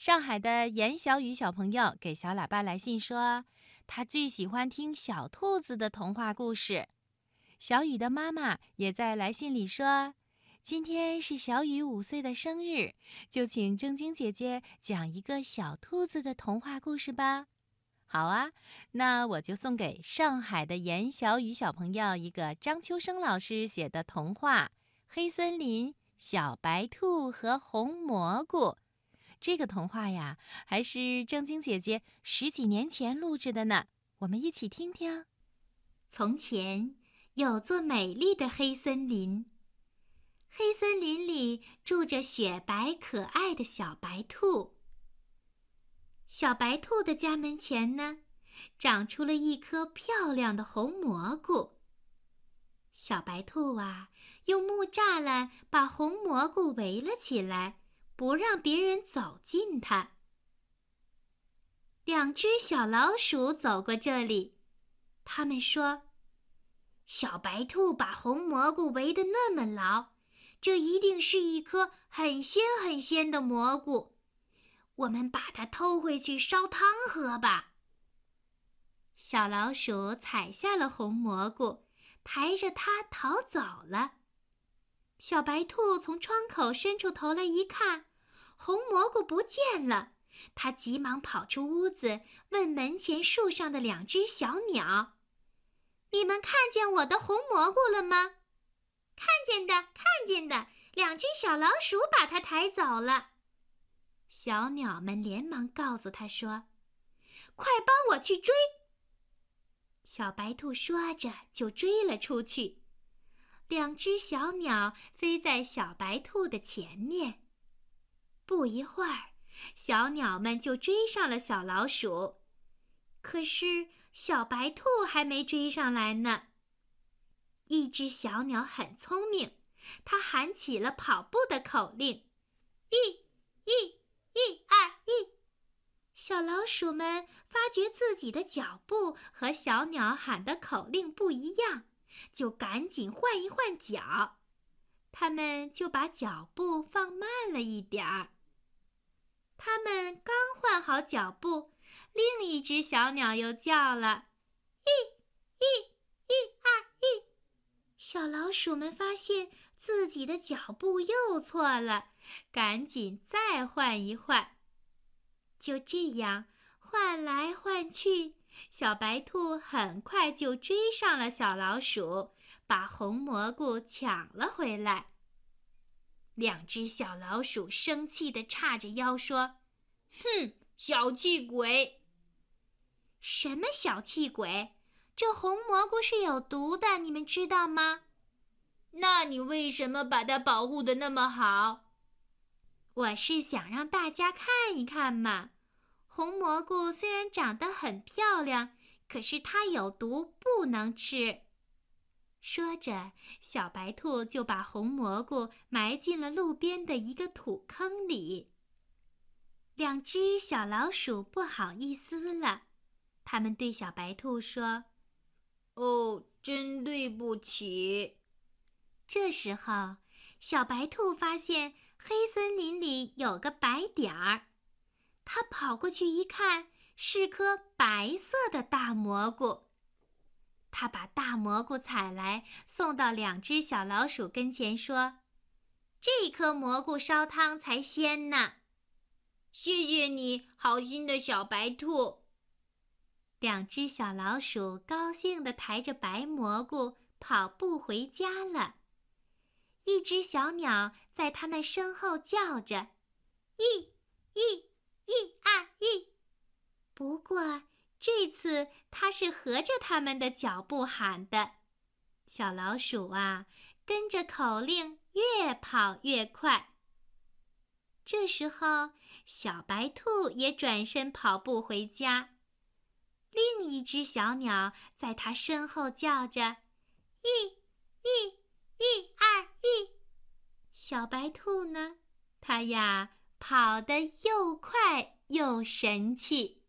上海的严小雨小朋友给小喇叭来信说，他最喜欢听小兔子的童话故事。小雨的妈妈也在来信里说，今天是小雨五岁的生日，就请正晶姐姐讲一个小兔子的童话故事吧。好啊，那我就送给上海的严小雨小朋友一个张秋生老师写的童话《黑森林》。小白兔和红蘑菇，这个童话呀，还是正晶姐姐十几年前录制的呢。我们一起听听。从前有座美丽的黑森林，黑森林里住着雪白可爱的小白兔。小白兔的家门前呢，长出了一颗漂亮的红蘑菇。小白兔啊，用木栅栏把红蘑菇围了起来，不让别人走近它。两只小老鼠走过这里，他们说：“小白兔把红蘑菇围得那么牢，这一定是一颗很鲜很鲜的蘑菇。我们把它偷回去烧汤喝吧。”小老鼠采下了红蘑菇。抬着它逃走了。小白兔从窗口伸出头来一看，红蘑菇不见了。它急忙跑出屋子，问门前树上的两只小鸟：“你们看见我的红蘑菇了吗？”“看见的，看见的。”两只小老鼠把它抬走了。小鸟们连忙告诉他说：“快帮我去追！”小白兔说着，就追了出去。两只小鸟飞在小白兔的前面。不一会儿，小鸟们就追上了小老鼠。可是小白兔还没追上来呢。一只小鸟很聪明，它喊起了跑步的口令：“一、一、一、二、一。”小老鼠们发觉自己的脚步和小鸟喊的口令不一样，就赶紧换一换脚。他们就把脚步放慢了一点儿。他们刚换好脚步，另一只小鸟又叫了：“一、一、一、二、一。”小老鼠们发现自己的脚步又错了，赶紧再换一换。就这样换来换去，小白兔很快就追上了小老鼠，把红蘑菇抢了回来。两只小老鼠生气地叉着腰说：“哼，小气鬼！什么小气鬼？这红蘑菇是有毒的，你们知道吗？那你为什么把它保护的那么好？”我是想让大家看一看嘛。红蘑菇虽然长得很漂亮，可是它有毒，不能吃。说着，小白兔就把红蘑菇埋进了路边的一个土坑里。两只小老鼠不好意思了，他们对小白兔说：“哦，真对不起。”这时候，小白兔发现黑森林里有个白点儿。它跑过去一看，是颗白色的大蘑菇。他把大蘑菇采来，送到两只小老鼠跟前，说：“这颗蘑菇烧汤才鲜呢。”谢谢你，好心的小白兔。两只小老鼠高兴地抬着白蘑菇跑步回家了。一只小鸟在它们身后叫着：“一，一。”一二一，不过这次他是合着他们的脚步喊的。小老鼠啊，跟着口令越跑越快。这时候，小白兔也转身跑步回家。另一只小鸟在它身后叫着：“一，一，一二一。”小白兔呢，它呀。跑得又快又神气。